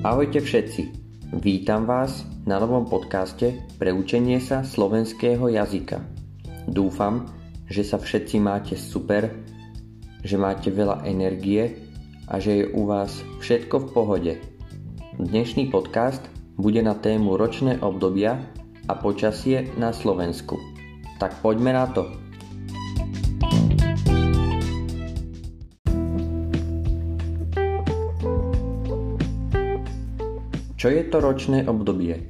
Ahojte všetci, vítam vás na novom podcaste pre učenie sa slovenského jazyka. Dúfam, že sa všetci máte super, že máte veľa energie a že je u vás všetko v pohode. Dnešný podcast bude na tému ročné obdobia a počasie na Slovensku. Tak poďme na to. Čo je to ročné obdobie?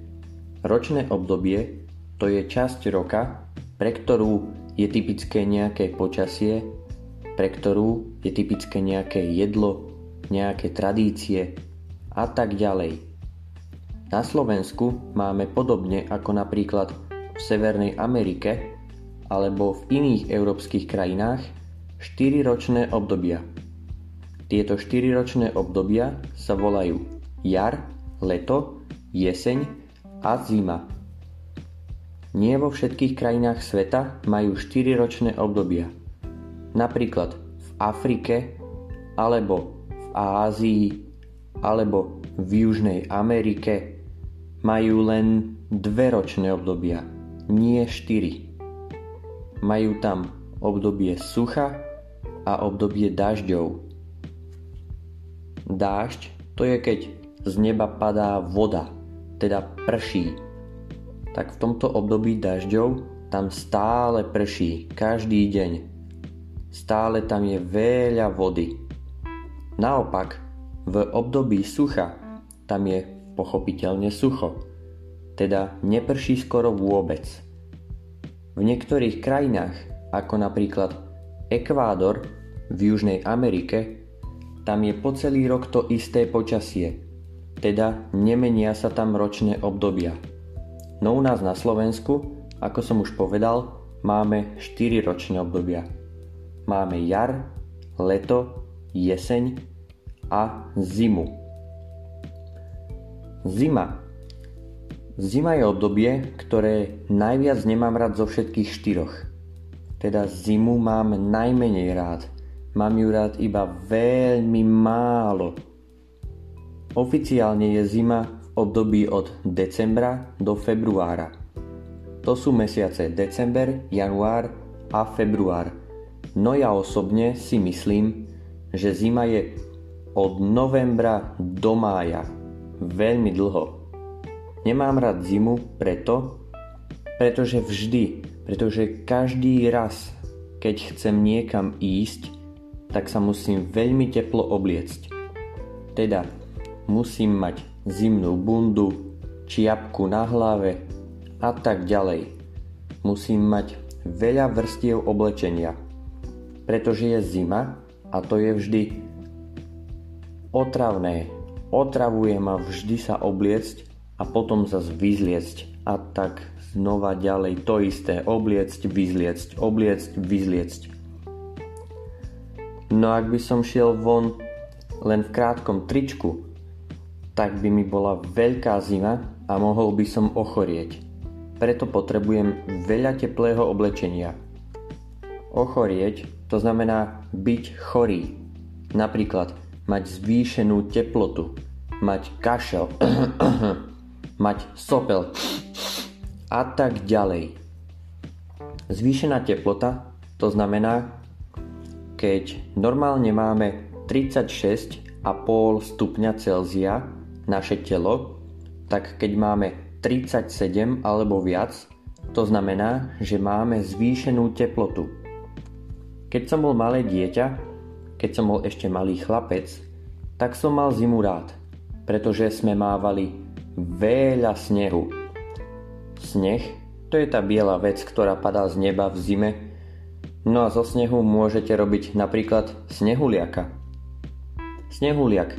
Ročné obdobie to je časť roka, pre ktorú je typické nejaké počasie, pre ktorú je typické nejaké jedlo, nejaké tradície a tak ďalej. Na Slovensku máme podobne ako napríklad v Severnej Amerike alebo v iných európskych krajinách 4 ročné obdobia. Tieto 4 ročné obdobia sa volajú jar, leto, jeseň a zima. Nie vo všetkých krajinách sveta majú 4 ročné obdobia. Napríklad v Afrike, alebo v Ázii, alebo v Južnej Amerike majú len dve ročné obdobia, nie 4. Majú tam obdobie sucha a obdobie dažďov. Dážď to je keď z neba padá voda, teda prší. Tak v tomto období dažďov tam stále prší, každý deň. Stále tam je veľa vody. Naopak, v období sucha tam je pochopiteľne sucho, teda neprší skoro vôbec. V niektorých krajinách, ako napríklad Ekvádor v Južnej Amerike, tam je po celý rok to isté počasie – teda nemenia sa tam ročné obdobia. No u nás na Slovensku, ako som už povedal, máme 4 ročné obdobia. Máme jar, leto, jeseň a zimu. Zima. Zima je obdobie, ktoré najviac nemám rád zo všetkých štyroch. Teda zimu mám najmenej rád. Mám ju rád iba veľmi málo. Oficiálne je zima v období od decembra do februára. To sú mesiace december, január a február. No ja osobne si myslím, že zima je od novembra do mája. Veľmi dlho. Nemám rád zimu preto, pretože vždy, pretože každý raz, keď chcem niekam ísť, tak sa musím veľmi teplo obliecť. Teda musím mať zimnú bundu, čiapku na hlave a tak ďalej. Musím mať veľa vrstiev oblečenia, pretože je zima a to je vždy otravné. Otravuje ma vždy sa obliecť a potom zase vyzliecť a tak znova ďalej to isté, obliecť, vyzliecť, obliecť, vyzliecť. No ak by som šiel von len v krátkom tričku tak by mi bola veľká zima a mohol by som ochorieť. Preto potrebujem veľa teplého oblečenia. Ochorieť to znamená byť chorý. Napríklad mať zvýšenú teplotu, mať kašel, mať sopel a tak ďalej. Zvýšená teplota to znamená, keď normálne máme 36,5 stupňa Celzia, naše telo, tak keď máme 37 alebo viac, to znamená, že máme zvýšenú teplotu. Keď som bol malé dieťa, keď som bol ešte malý chlapec, tak som mal zimu rád, pretože sme mávali veľa snehu. Sneh to je tá biela vec, ktorá padá z neba v zime. No a zo snehu môžete robiť napríklad snehuliaka. Snehuliak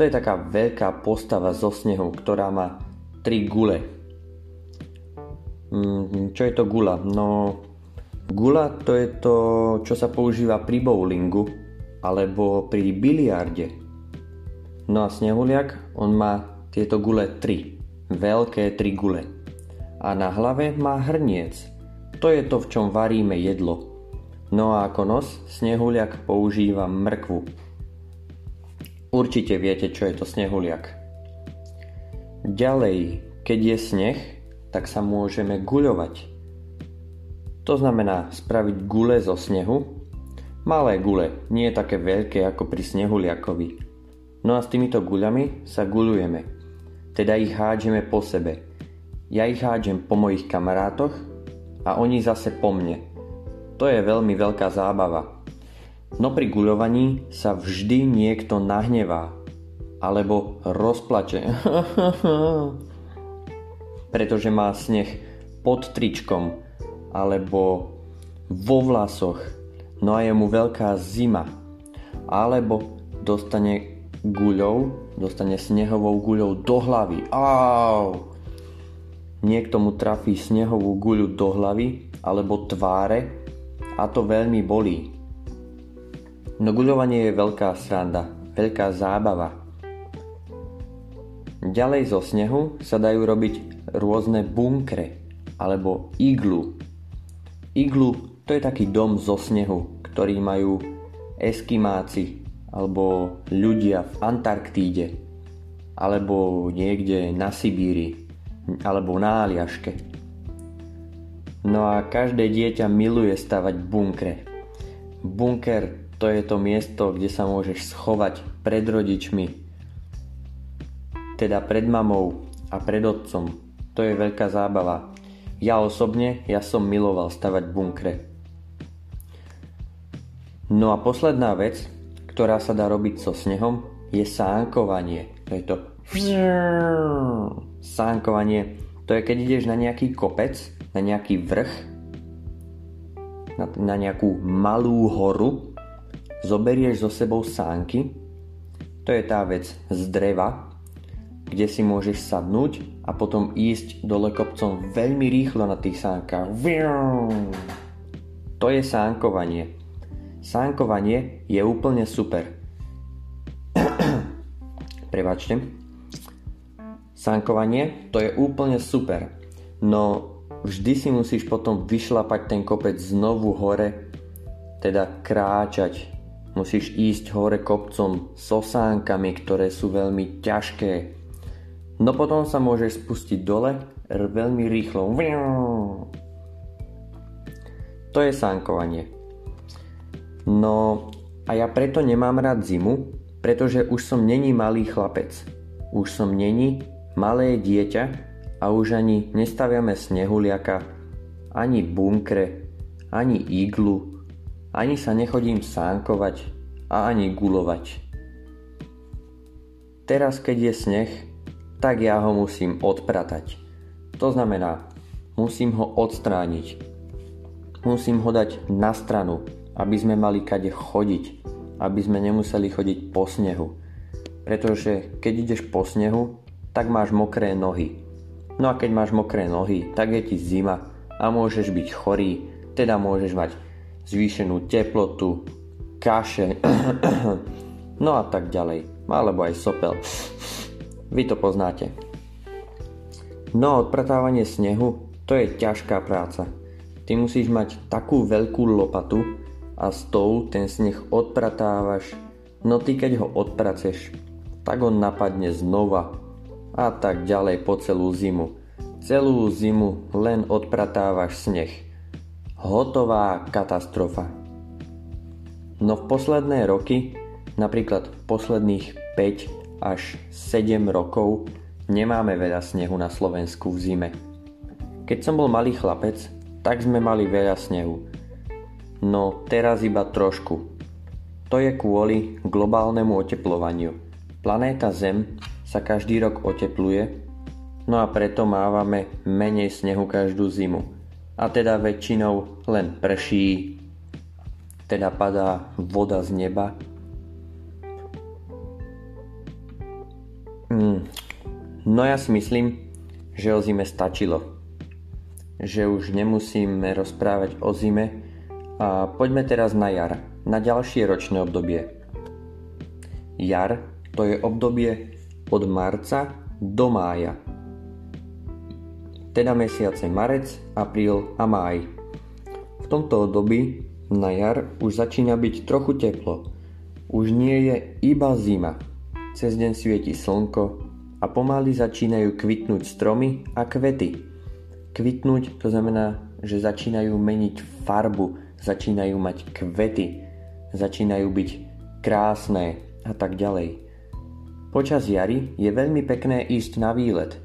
to je taká veľká postava zo snehu, ktorá má tri gule. Mm, čo je to gula? No, gula to je to, čo sa používa pri bowlingu alebo pri biliarde. No a snehuliak, on má tieto gule tri. Veľké tri gule. A na hlave má hrniec. To je to, v čom varíme jedlo. No a ako nos snehuliak používa mrkvu. Určite viete, čo je to snehuliak. Ďalej, keď je sneh, tak sa môžeme guľovať. To znamená spraviť gule zo snehu. Malé gule, nie také veľké ako pri snehuliakovi. No a s týmito guľami sa guľujeme. Teda ich hádžeme po sebe. Ja ich hádžem po mojich kamarátoch a oni zase po mne. To je veľmi veľká zábava. No pri guľovaní sa vždy niekto nahnevá alebo rozplače. Pretože má sneh pod tričkom alebo vo vlasoch, no a je mu veľká zima. Alebo dostane guľou, dostane snehovou guľou do hlavy. Au! Niekto mu trafí snehovú guľu do hlavy alebo tváre a to veľmi bolí. No guľovanie je veľká sranda, veľká zábava. Ďalej zo snehu sa dajú robiť rôzne bunkre alebo iglu. Iglu to je taký dom zo snehu, ktorý majú eskimáci alebo ľudia v Antarktíde alebo niekde na Sibíri alebo na Aliaške. No a každé dieťa miluje stavať bunkre. Bunker to je to miesto, kde sa môžeš schovať pred rodičmi, teda pred mamou a pred otcom. To je veľká zábava. Ja osobne, ja som miloval stavať bunkre. No a posledná vec, ktorá sa dá robiť so snehom, je sánkovanie. To je to sánkovanie. To je keď ideš na nejaký kopec, na nejaký vrch, na, na nejakú malú horu, zoberieš so sebou sánky, to je tá vec z dreva, kde si môžeš sadnúť a potom ísť dole kopcom veľmi rýchlo na tých sánkach. To je sánkovanie. Sánkovanie je úplne super. Prevačte. Sánkovanie to je úplne super. No vždy si musíš potom vyšlapať ten kopec znovu hore, teda kráčať. Musíš ísť hore kopcom so sánkami, ktoré sú veľmi ťažké, No potom sa môžeš spustiť dole veľmi rýchlo. To je sánkovanie. No a ja preto nemám rád zimu, pretože už som není malý chlapec. Už som není malé dieťa a už ani nestaviame snehuliaka, ani bunkre, ani iglu, ani sa nechodím sánkovať a ani gulovať. Teraz, keď je sneh, tak ja ho musím odpratať. To znamená, musím ho odstrániť. Musím ho dať na stranu, aby sme mali kade chodiť, aby sme nemuseli chodiť po snehu. Pretože keď ideš po snehu, tak máš mokré nohy. No a keď máš mokré nohy, tak je ti zima a môžeš byť chorý, teda môžeš mať zvýšenú teplotu, kaše, no a tak ďalej, alebo aj sopel. Vy to poznáte. No odpratávanie snehu to je ťažká práca. Ty musíš mať takú veľkú lopatu a s tou ten sneh odpratávaš, no ty keď ho odpraceš, tak on napadne znova a tak ďalej po celú zimu. Celú zimu len odpratávaš sneh. Hotová katastrofa. No v posledné roky, napríklad posledných 5 až 7 rokov nemáme veľa snehu na Slovensku v zime. Keď som bol malý chlapec, tak sme mali veľa snehu. No teraz iba trošku. To je kvôli globálnemu oteplovaniu. Planéta Zem sa každý rok otepluje, no a preto mávame menej snehu každú zimu. A teda väčšinou len prší, teda padá voda z neba Mm. No ja si myslím, že o zime stačilo. Že už nemusíme rozprávať o zime a poďme teraz na jar, na ďalšie ročné obdobie. Jar to je obdobie od marca do mája. Teda mesiace marec, apríl a máj. V tomto období na jar už začína byť trochu teplo. Už nie je iba zima. Cez deň svieti slnko a pomaly začínajú kvitnúť stromy a kvety. Kvitnúť to znamená, že začínajú meniť farbu, začínajú mať kvety, začínajú byť krásne a tak ďalej. Počas jary je veľmi pekné ísť na výlet,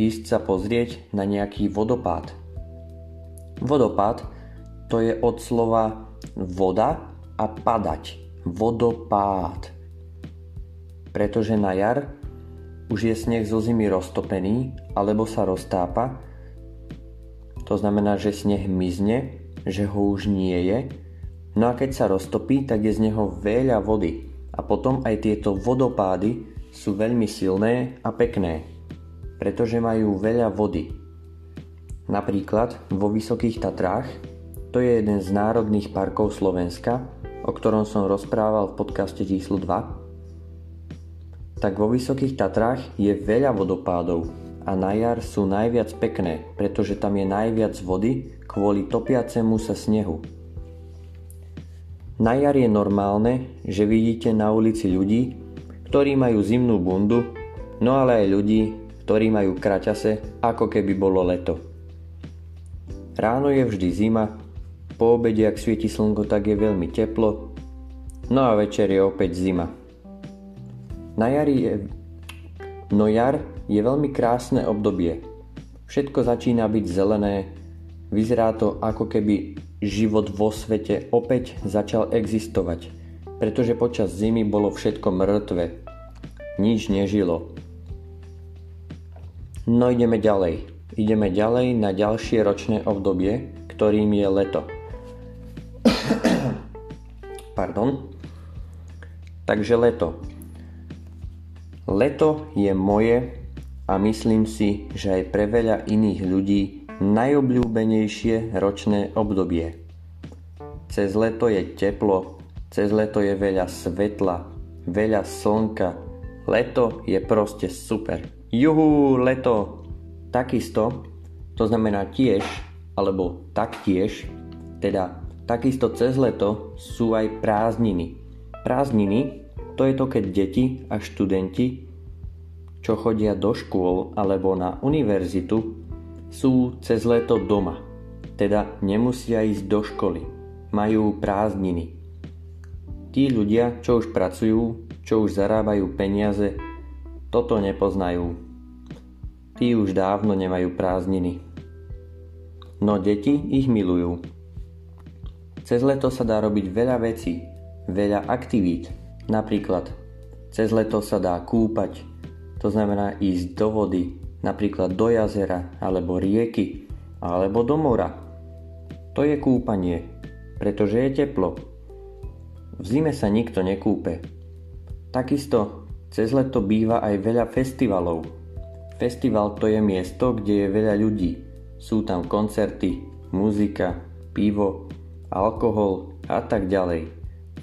ísť sa pozrieť na nejaký vodopád. Vodopád to je od slova voda a padať. Vodopád. Pretože na jar už je sneh zo zimy roztopený alebo sa roztápa, to znamená, že sneh mizne že ho už nie je, no a keď sa roztopí, tak je z neho veľa vody a potom aj tieto vodopády sú veľmi silné a pekné, pretože majú veľa vody. Napríklad vo Vysokých Tatrách, to je jeden z národných parkov Slovenska, o ktorom som rozprával v podcaste číslo 2, tak vo Vysokých Tatrách je veľa vodopádov a na jar sú najviac pekné, pretože tam je najviac vody kvôli topiacemu sa snehu. Na jar je normálne, že vidíte na ulici ľudí, ktorí majú zimnú bundu, no ale aj ľudí, ktorí majú kraťase, ako keby bolo leto. Ráno je vždy zima, po obede, ak svieti slnko, tak je veľmi teplo, no a večer je opäť zima. Na jari je... No jar je veľmi krásne obdobie. Všetko začína byť zelené, Vyzerá to ako keby život vo svete opäť začal existovať, pretože počas zimy bolo všetko mŕtve. Nič nežilo. No ideme ďalej. Ideme ďalej na ďalšie ročné obdobie, ktorým je leto. Pardon. Takže leto. Leto je moje a myslím si, že aj pre veľa iných ľudí najobľúbenejšie ročné obdobie. Cez leto je teplo, cez leto je veľa svetla, veľa slnka. Leto je proste super. Juhu, leto! Takisto, to znamená tiež, alebo taktiež, teda takisto cez leto sú aj prázdniny. Prázdniny to je to, keď deti a študenti, čo chodia do škôl alebo na univerzitu, sú cez leto doma, teda nemusia ísť do školy, majú prázdniny. Tí ľudia, čo už pracujú, čo už zarábajú peniaze, toto nepoznajú. Tí už dávno nemajú prázdniny. No deti ich milujú. Cez leto sa dá robiť veľa vecí, veľa aktivít. Napríklad, cez leto sa dá kúpať, to znamená ísť do vody, napríklad do jazera alebo rieky alebo do mora. To je kúpanie, pretože je teplo. V zime sa nikto nekúpe. Takisto cez leto býva aj veľa festivalov. Festival to je miesto, kde je veľa ľudí. Sú tam koncerty, muzika, pivo, alkohol a tak ďalej.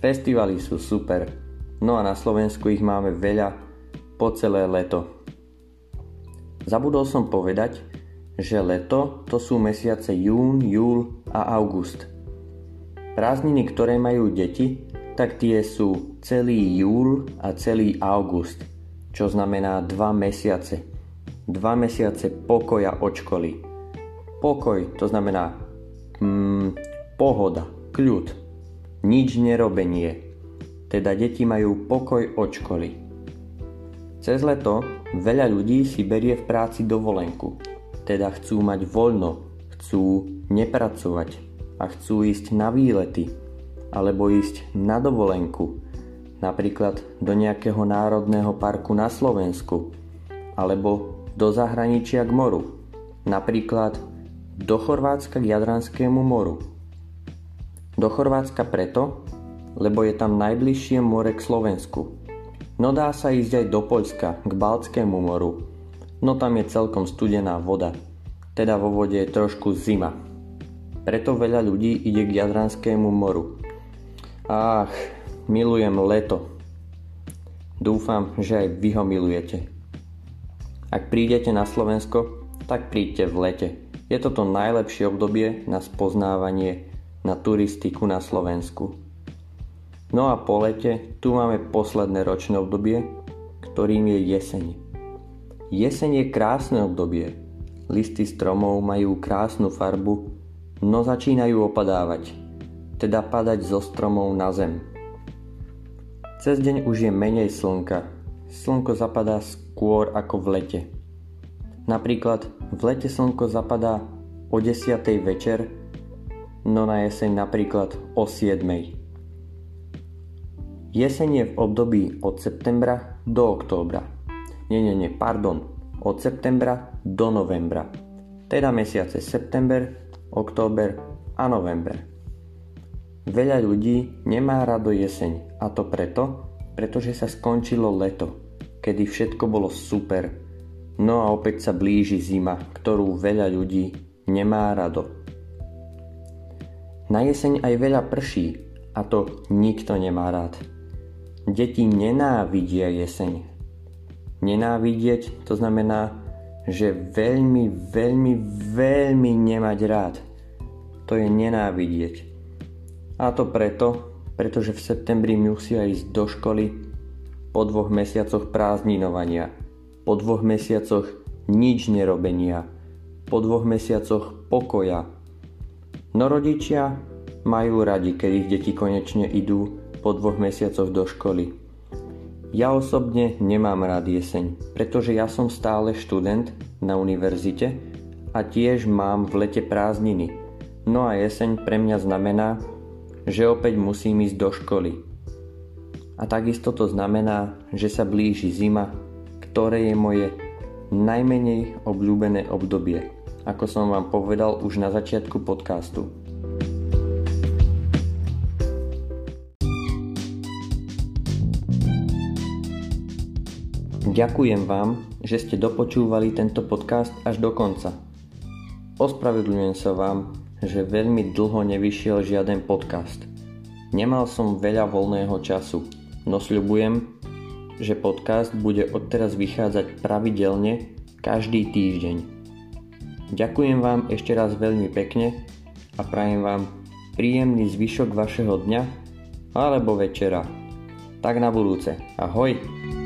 Festivaly sú super. No a na Slovensku ich máme veľa po celé leto. Zabudol som povedať, že leto to sú mesiace jún, júl a august. Prázdniny, ktoré majú deti, tak tie sú celý júl a celý august, čo znamená dva mesiace. Dva mesiace pokoja od školy. Pokoj to znamená mm, pohoda, kľud, nič nerobenie. Teda deti majú pokoj od školy. Cez leto veľa ľudí si berie v práci dovolenku, teda chcú mať voľno, chcú nepracovať a chcú ísť na výlety alebo ísť na dovolenku, napríklad do nejakého národného parku na Slovensku alebo do zahraničia k moru, napríklad do Chorvátska k Jadranskému moru. Do Chorvátska preto, lebo je tam najbližšie more k Slovensku No dá sa ísť aj do Poľska, k Baltskému moru. No tam je celkom studená voda, teda vo vode je trošku zima. Preto veľa ľudí ide k Jadranskému moru. Ach, milujem leto. Dúfam, že aj vy ho milujete. Ak prídete na Slovensko, tak príďte v lete. Je toto najlepšie obdobie na spoznávanie na turistiku na Slovensku. No a po lete tu máme posledné ročné obdobie, ktorým je jeseň. Jeseň je krásne obdobie. Listy stromov majú krásnu farbu, no začínajú opadávať, teda padať zo stromov na zem. Cez deň už je menej slnka. Slnko zapadá skôr ako v lete. Napríklad v lete slnko zapadá o 10. večer, no na jeseň napríklad o 7. Jeseň je v období od septembra do októbra. Nie, nie, nie, pardon. Od septembra do novembra. Teda mesiace september, október a november. Veľa ľudí nemá rado jeseň a to preto, pretože sa skončilo leto, kedy všetko bolo super. No a opäť sa blíži zima, ktorú veľa ľudí nemá rado. Na jeseň aj veľa prší a to nikto nemá rád. Deti nenávidia jeseň, Nenávidieť to znamená, že veľmi, veľmi, veľmi nemať rád. To je nenávidieť. A to preto, pretože v septembri musia ísť do školy po dvoch mesiacoch prázdninovania, po dvoch mesiacoch nič nerobenia, po dvoch mesiacoch pokoja. No rodičia majú radi, keď ich deti konečne idú po dvoch mesiacoch do školy. Ja osobne nemám rád jeseň, pretože ja som stále študent na univerzite a tiež mám v lete prázdniny. No a jeseň pre mňa znamená, že opäť musím ísť do školy. A takisto to znamená, že sa blíži zima, ktoré je moje najmenej obľúbené obdobie, ako som vám povedal už na začiatku podcastu. Ďakujem vám, že ste dopočúvali tento podcast až do konca. Ospravedlňujem sa vám, že veľmi dlho nevyšiel žiaden podcast. Nemal som veľa voľného času, no sľubujem, že podcast bude odteraz vychádzať pravidelne každý týždeň. Ďakujem vám ešte raz veľmi pekne a prajem vám príjemný zvyšok vašeho dňa alebo večera. Tak na budúce. Ahoj!